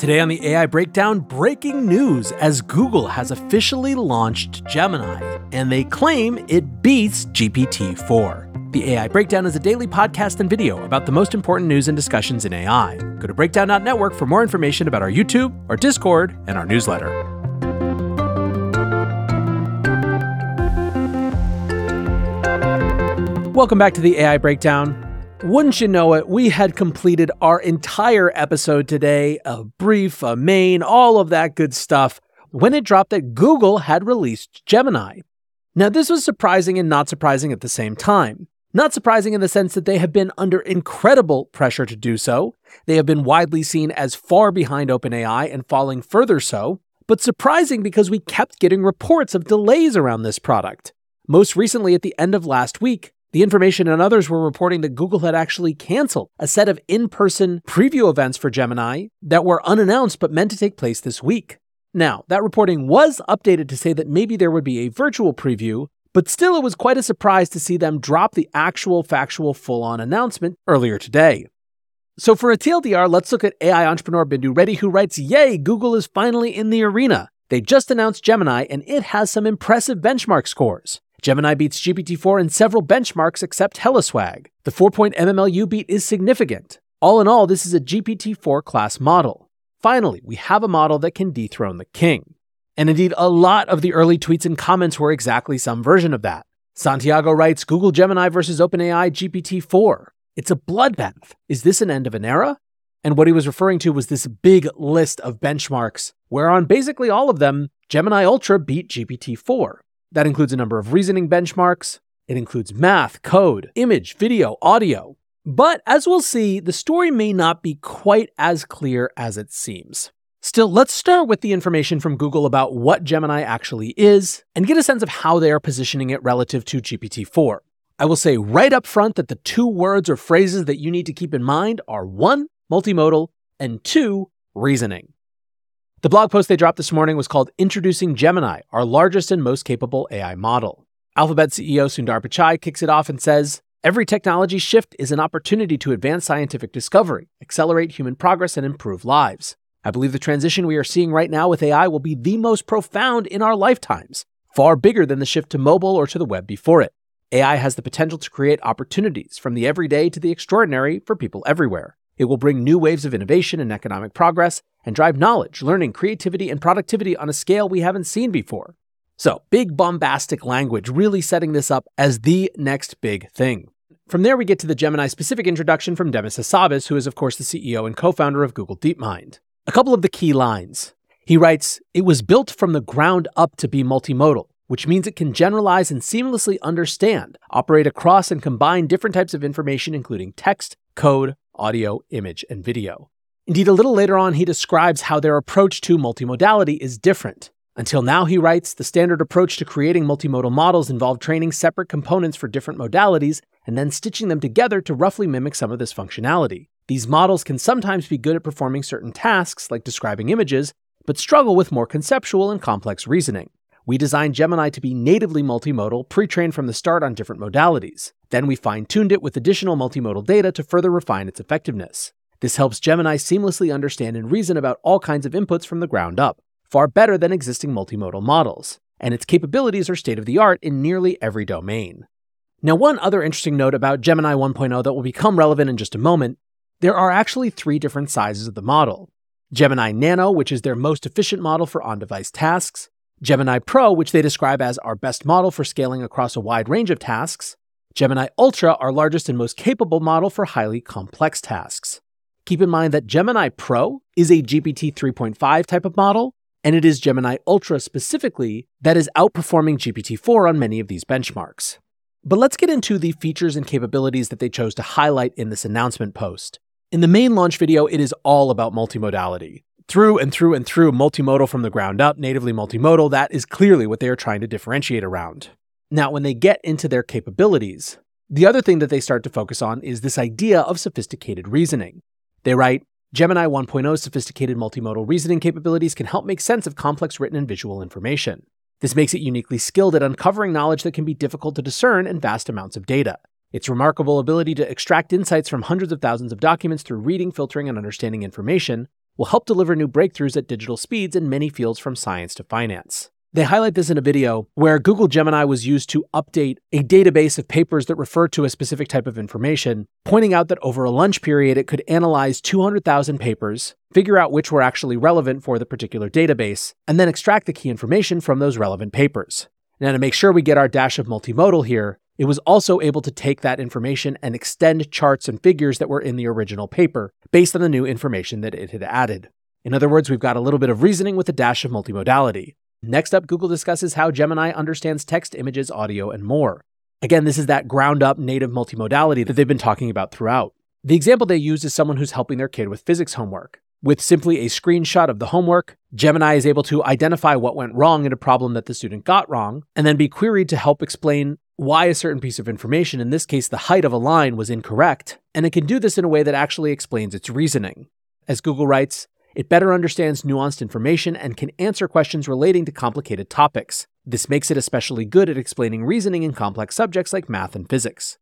Today on the AI Breakdown, breaking news as Google has officially launched Gemini, and they claim it beats GPT 4. The AI Breakdown is a daily podcast and video about the most important news and discussions in AI. Go to breakdown.network for more information about our YouTube, our Discord, and our newsletter. Welcome back to the AI Breakdown. Wouldn't you know it, we had completed our entire episode today, a brief, a main, all of that good stuff, when it dropped that Google had released Gemini. Now, this was surprising and not surprising at the same time. Not surprising in the sense that they have been under incredible pressure to do so. They have been widely seen as far behind OpenAI and falling further so, but surprising because we kept getting reports of delays around this product. Most recently, at the end of last week, the information and others were reporting that Google had actually canceled a set of in person preview events for Gemini that were unannounced but meant to take place this week. Now, that reporting was updated to say that maybe there would be a virtual preview, but still it was quite a surprise to see them drop the actual factual full on announcement earlier today. So for a TLDR, let's look at AI entrepreneur Bindu Reddy, who writes Yay, Google is finally in the arena. They just announced Gemini, and it has some impressive benchmark scores. Gemini beats GPT-4 in several benchmarks except Hellaswag. The 4-point MMLU beat is significant. All in all, this is a GPT-4 class model. Finally, we have a model that can dethrone the king. And indeed, a lot of the early tweets and comments were exactly some version of that. Santiago writes Google Gemini versus OpenAI GPT-4. It's a bloodbath. Is this an end of an era? And what he was referring to was this big list of benchmarks, where on basically all of them, Gemini Ultra beat GPT-4. That includes a number of reasoning benchmarks. It includes math, code, image, video, audio. But as we'll see, the story may not be quite as clear as it seems. Still, let's start with the information from Google about what Gemini actually is and get a sense of how they are positioning it relative to GPT 4. I will say right up front that the two words or phrases that you need to keep in mind are one, multimodal, and two, reasoning. The blog post they dropped this morning was called Introducing Gemini, our largest and most capable AI model. Alphabet CEO Sundar Pichai kicks it off and says, Every technology shift is an opportunity to advance scientific discovery, accelerate human progress, and improve lives. I believe the transition we are seeing right now with AI will be the most profound in our lifetimes, far bigger than the shift to mobile or to the web before it. AI has the potential to create opportunities from the everyday to the extraordinary for people everywhere. It will bring new waves of innovation and economic progress and drive knowledge, learning, creativity, and productivity on a scale we haven't seen before. So, big bombastic language really setting this up as the next big thing. From there, we get to the Gemini specific introduction from Demis Hassabis, who is, of course, the CEO and co founder of Google DeepMind. A couple of the key lines. He writes, It was built from the ground up to be multimodal, which means it can generalize and seamlessly understand, operate across, and combine different types of information, including text, code, audio, image, and video. Indeed, a little later on, he describes how their approach to multimodality is different. Until now, he writes, the standard approach to creating multimodal models involved training separate components for different modalities and then stitching them together to roughly mimic some of this functionality. These models can sometimes be good at performing certain tasks, like describing images, but struggle with more conceptual and complex reasoning. We designed Gemini to be natively multimodal, pre trained from the start on different modalities. Then we fine tuned it with additional multimodal data to further refine its effectiveness. This helps Gemini seamlessly understand and reason about all kinds of inputs from the ground up, far better than existing multimodal models. And its capabilities are state of the art in nearly every domain. Now, one other interesting note about Gemini 1.0 that will become relevant in just a moment there are actually three different sizes of the model Gemini Nano, which is their most efficient model for on device tasks, Gemini Pro, which they describe as our best model for scaling across a wide range of tasks, Gemini Ultra, our largest and most capable model for highly complex tasks. Keep in mind that Gemini Pro is a GPT 3.5 type of model, and it is Gemini Ultra specifically that is outperforming GPT 4 on many of these benchmarks. But let's get into the features and capabilities that they chose to highlight in this announcement post. In the main launch video, it is all about multimodality through and through and through multimodal from the ground up, natively multimodal, that is clearly what they are trying to differentiate around. Now, when they get into their capabilities, the other thing that they start to focus on is this idea of sophisticated reasoning. They write, Gemini 1.0's sophisticated multimodal reasoning capabilities can help make sense of complex written and visual information. This makes it uniquely skilled at uncovering knowledge that can be difficult to discern in vast amounts of data. Its remarkable ability to extract insights from hundreds of thousands of documents through reading, filtering, and understanding information will help deliver new breakthroughs at digital speeds in many fields from science to finance. They highlight this in a video where Google Gemini was used to update a database of papers that refer to a specific type of information, pointing out that over a lunch period, it could analyze 200,000 papers, figure out which were actually relevant for the particular database, and then extract the key information from those relevant papers. Now, to make sure we get our dash of multimodal here, it was also able to take that information and extend charts and figures that were in the original paper based on the new information that it had added. In other words, we've got a little bit of reasoning with a dash of multimodality. Next up, Google discusses how Gemini understands text, images, audio, and more. Again, this is that ground up native multimodality that they've been talking about throughout. The example they use is someone who's helping their kid with physics homework. With simply a screenshot of the homework, Gemini is able to identify what went wrong in a problem that the student got wrong, and then be queried to help explain why a certain piece of information, in this case the height of a line, was incorrect, and it can do this in a way that actually explains its reasoning. As Google writes, it better understands nuanced information and can answer questions relating to complicated topics. This makes it especially good at explaining reasoning in complex subjects like math and physics.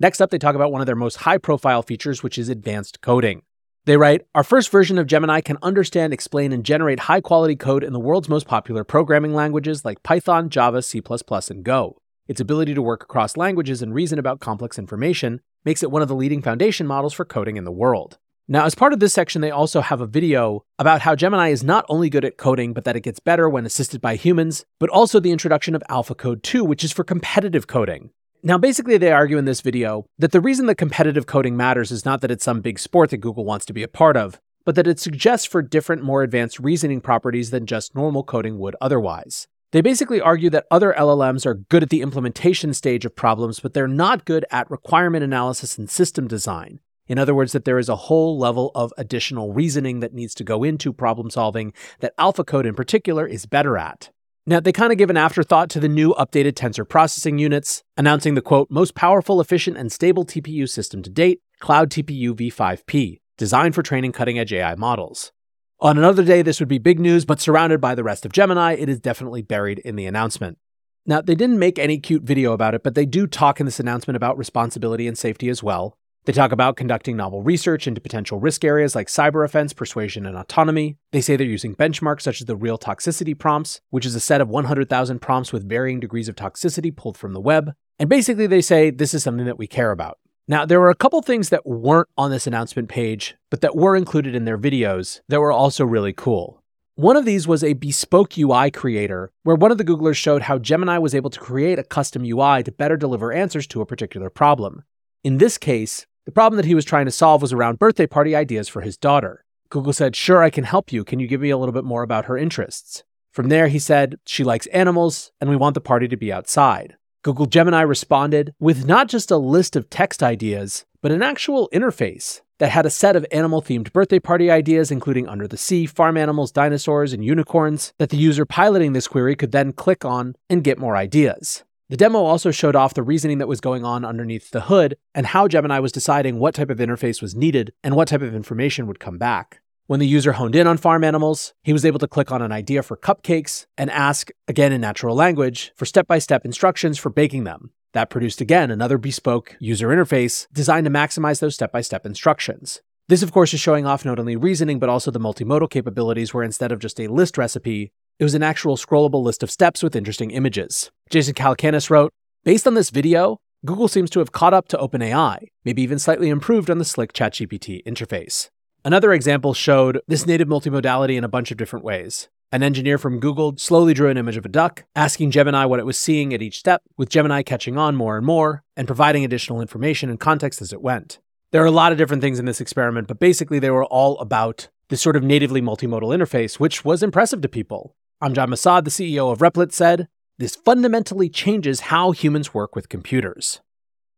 Next up, they talk about one of their most high profile features, which is advanced coding. They write Our first version of Gemini can understand, explain, and generate high quality code in the world's most popular programming languages like Python, Java, C, and Go. Its ability to work across languages and reason about complex information makes it one of the leading foundation models for coding in the world. Now, as part of this section, they also have a video about how Gemini is not only good at coding, but that it gets better when assisted by humans, but also the introduction of AlphaCode 2, which is for competitive coding. Now, basically, they argue in this video that the reason that competitive coding matters is not that it's some big sport that Google wants to be a part of, but that it suggests for different, more advanced reasoning properties than just normal coding would otherwise. They basically argue that other LLMs are good at the implementation stage of problems, but they're not good at requirement analysis and system design. In other words, that there is a whole level of additional reasoning that needs to go into problem solving that AlphaCode in particular is better at. Now, they kind of give an afterthought to the new updated tensor processing units, announcing the quote, most powerful, efficient, and stable TPU system to date, Cloud TPU v5p, designed for training cutting edge AI models. On another day, this would be big news, but surrounded by the rest of Gemini, it is definitely buried in the announcement. Now, they didn't make any cute video about it, but they do talk in this announcement about responsibility and safety as well, they talk about conducting novel research into potential risk areas like cyber offense, persuasion, and autonomy. They say they're using benchmarks such as the Real Toxicity Prompts, which is a set of 100,000 prompts with varying degrees of toxicity pulled from the web. And basically, they say this is something that we care about. Now, there were a couple things that weren't on this announcement page, but that were included in their videos that were also really cool. One of these was a bespoke UI creator, where one of the Googlers showed how Gemini was able to create a custom UI to better deliver answers to a particular problem. In this case, the problem that he was trying to solve was around birthday party ideas for his daughter. Google said, Sure, I can help you. Can you give me a little bit more about her interests? From there, he said, She likes animals, and we want the party to be outside. Google Gemini responded with not just a list of text ideas, but an actual interface that had a set of animal themed birthday party ideas, including under the sea, farm animals, dinosaurs, and unicorns, that the user piloting this query could then click on and get more ideas. The demo also showed off the reasoning that was going on underneath the hood and how Gemini was deciding what type of interface was needed and what type of information would come back. When the user honed in on farm animals, he was able to click on an idea for cupcakes and ask, again in natural language, for step by step instructions for baking them. That produced again another bespoke user interface designed to maximize those step by step instructions. This, of course, is showing off not only reasoning, but also the multimodal capabilities, where instead of just a list recipe, it was an actual scrollable list of steps with interesting images. Jason Calacanis wrote, Based on this video, Google seems to have caught up to OpenAI, maybe even slightly improved on the slick ChatGPT interface. Another example showed this native multimodality in a bunch of different ways. An engineer from Google slowly drew an image of a duck, asking Gemini what it was seeing at each step, with Gemini catching on more and more and providing additional information and context as it went. There are a lot of different things in this experiment, but basically they were all about this sort of natively multimodal interface, which was impressive to people. Amjad Masad, the CEO of Replit, said, This fundamentally changes how humans work with computers.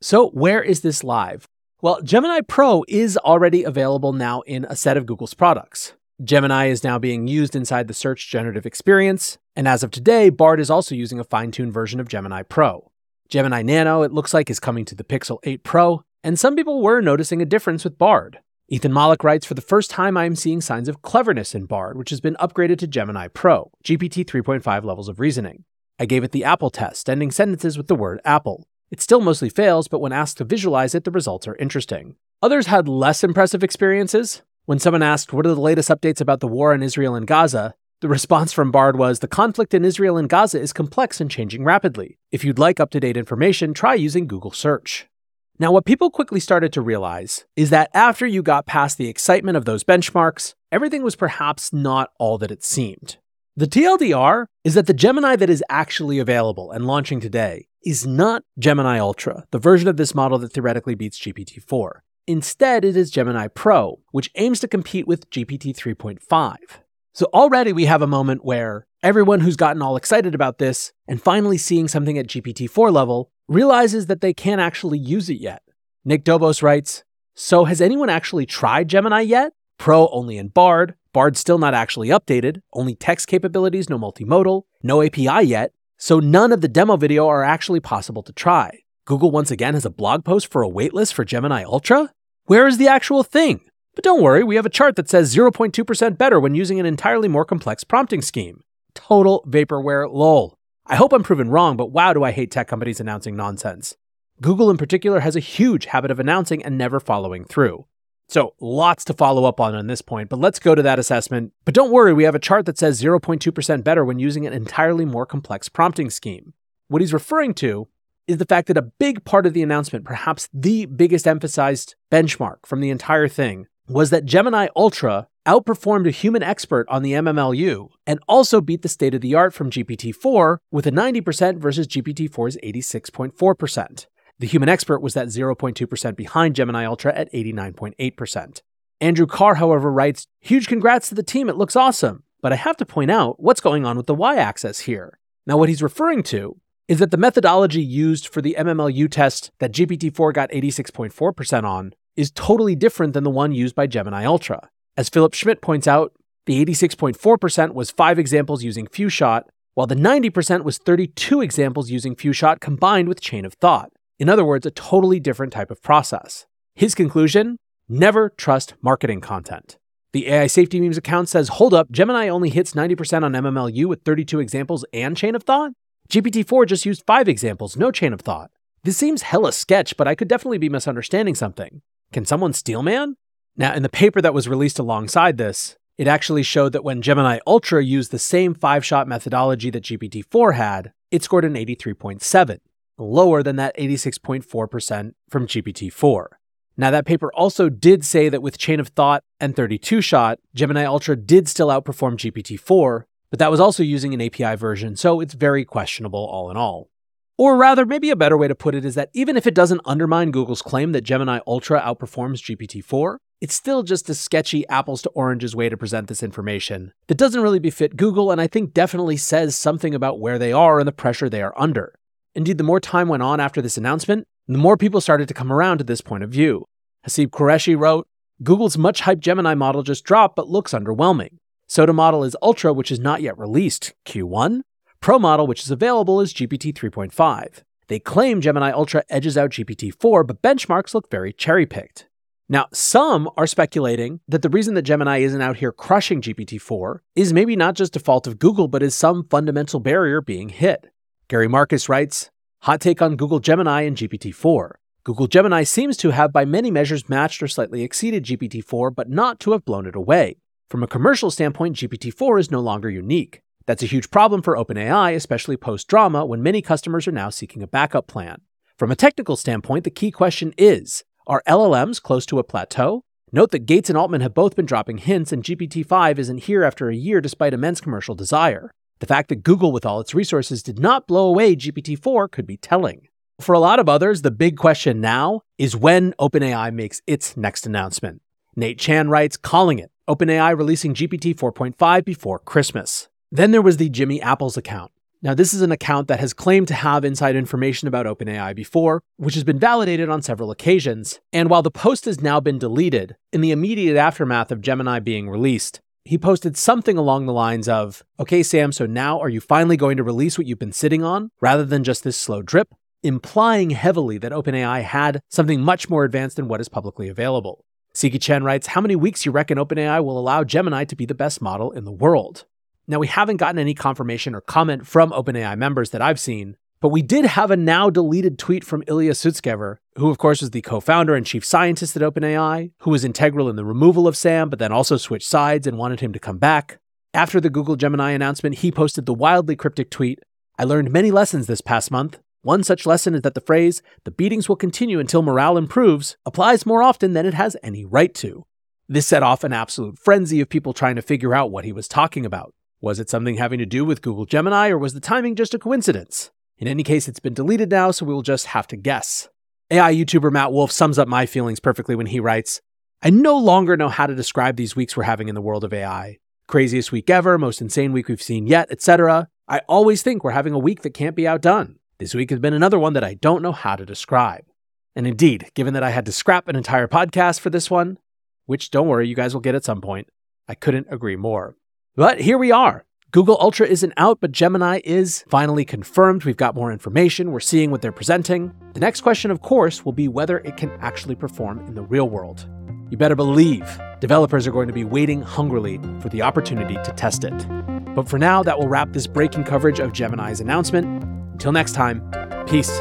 So, where is this live? Well, Gemini Pro is already available now in a set of Google's products. Gemini is now being used inside the search generative experience, and as of today, Bard is also using a fine tuned version of Gemini Pro. Gemini Nano, it looks like, is coming to the Pixel 8 Pro, and some people were noticing a difference with Bard. Ethan Mollick writes For the first time, I am seeing signs of cleverness in Bard, which has been upgraded to Gemini Pro, GPT 3.5 levels of reasoning. I gave it the Apple test, ending sentences with the word Apple. It still mostly fails, but when asked to visualize it, the results are interesting. Others had less impressive experiences. When someone asked, What are the latest updates about the war in Israel and Gaza? The response from Bard was The conflict in Israel and Gaza is complex and changing rapidly. If you'd like up to date information, try using Google Search. Now, what people quickly started to realize is that after you got past the excitement of those benchmarks, everything was perhaps not all that it seemed. The TLDR is that the Gemini that is actually available and launching today is not Gemini Ultra, the version of this model that theoretically beats GPT 4. Instead, it is Gemini Pro, which aims to compete with GPT 3.5. So already we have a moment where everyone who's gotten all excited about this and finally seeing something at GPT 4 level realizes that they can't actually use it yet. Nick Dobos writes So, has anyone actually tried Gemini yet? Pro only in Bard, Bard still not actually updated, only text capabilities, no multimodal, no API yet, so none of the demo video are actually possible to try. Google once again has a blog post for a waitlist for Gemini Ultra? Where is the actual thing? But don't worry, we have a chart that says 0.2% better when using an entirely more complex prompting scheme. Total vaporware lol. I hope I'm proven wrong, but wow, do I hate tech companies announcing nonsense. Google in particular has a huge habit of announcing and never following through. So, lots to follow up on on this point, but let's go to that assessment. But don't worry, we have a chart that says 0.2% better when using an entirely more complex prompting scheme. What he's referring to is the fact that a big part of the announcement, perhaps the biggest emphasized benchmark from the entire thing, was that Gemini Ultra outperformed a human expert on the MMLU and also beat the state of the art from GPT 4 with a 90% versus GPT 4's 86.4%. The human expert was that 0.2% behind Gemini Ultra at 89.8%. Andrew Carr, however, writes Huge congrats to the team, it looks awesome. But I have to point out what's going on with the y axis here. Now, what he's referring to is that the methodology used for the MMLU test that GPT 4 got 86.4% on is totally different than the one used by Gemini Ultra. As Philipp Schmid points out, the 86.4% was five examples using FewShot, while the 90% was 32 examples using FewShot combined with Chain of Thought. In other words, a totally different type of process. His conclusion never trust marketing content. The AI Safety Memes account says, hold up, Gemini only hits 90% on MMLU with 32 examples and chain of thought? GPT 4 just used 5 examples, no chain of thought. This seems hella sketch, but I could definitely be misunderstanding something. Can someone steal man? Now, in the paper that was released alongside this, it actually showed that when Gemini Ultra used the same five shot methodology that GPT 4 had, it scored an 83.7, lower than that 86.4% from GPT 4. Now, that paper also did say that with Chain of Thought and 32 shot, Gemini Ultra did still outperform GPT 4, but that was also using an API version, so it's very questionable all in all. Or rather, maybe a better way to put it is that even if it doesn't undermine Google's claim that Gemini Ultra outperforms GPT-4, it's still just a sketchy apples to oranges way to present this information that doesn't really befit Google and I think definitely says something about where they are and the pressure they are under. Indeed, the more time went on after this announcement, the more people started to come around to this point of view. Haseeb Qureshi wrote, Google's much hyped Gemini model just dropped but looks underwhelming. SOTA model is Ultra, which is not yet released. Q1? Pro model, which is available, is GPT 3.5. They claim Gemini Ultra edges out GPT 4, but benchmarks look very cherry picked. Now, some are speculating that the reason that Gemini isn't out here crushing GPT 4 is maybe not just a fault of Google, but is some fundamental barrier being hit. Gary Marcus writes Hot take on Google Gemini and GPT 4. Google Gemini seems to have, by many measures, matched or slightly exceeded GPT 4, but not to have blown it away. From a commercial standpoint, GPT 4 is no longer unique. That's a huge problem for OpenAI, especially post drama, when many customers are now seeking a backup plan. From a technical standpoint, the key question is Are LLMs close to a plateau? Note that Gates and Altman have both been dropping hints, and GPT 5 isn't here after a year despite immense commercial desire. The fact that Google, with all its resources, did not blow away GPT 4 could be telling. For a lot of others, the big question now is when OpenAI makes its next announcement. Nate Chan writes, calling it OpenAI releasing GPT 4.5 before Christmas. Then there was the Jimmy Apples account. Now, this is an account that has claimed to have inside information about OpenAI before, which has been validated on several occasions. And while the post has now been deleted, in the immediate aftermath of Gemini being released, he posted something along the lines of, Okay, Sam, so now are you finally going to release what you've been sitting on rather than just this slow drip? Implying heavily that OpenAI had something much more advanced than what is publicly available. Siki Chen writes, How many weeks you reckon OpenAI will allow Gemini to be the best model in the world? Now, we haven't gotten any confirmation or comment from OpenAI members that I've seen, But we did have a now deleted tweet from Ilya Sutskever, who, of course, was the co founder and chief scientist at OpenAI, who was integral in the removal of Sam, but then also switched sides and wanted him to come back. After the Google Gemini announcement, he posted the wildly cryptic tweet I learned many lessons this past month. One such lesson is that the phrase, the beatings will continue until morale improves, applies more often than it has any right to. This set off an absolute frenzy of people trying to figure out what he was talking about. Was it something having to do with Google Gemini, or was the timing just a coincidence? In any case, it's been deleted now, so we will just have to guess. AI YouTuber Matt Wolfe sums up my feelings perfectly when he writes I no longer know how to describe these weeks we're having in the world of AI. Craziest week ever, most insane week we've seen yet, etc. I always think we're having a week that can't be outdone. This week has been another one that I don't know how to describe. And indeed, given that I had to scrap an entire podcast for this one, which don't worry, you guys will get at some point, I couldn't agree more. But here we are. Google Ultra isn't out, but Gemini is finally confirmed. We've got more information. We're seeing what they're presenting. The next question, of course, will be whether it can actually perform in the real world. You better believe developers are going to be waiting hungrily for the opportunity to test it. But for now, that will wrap this breaking coverage of Gemini's announcement. Until next time, peace.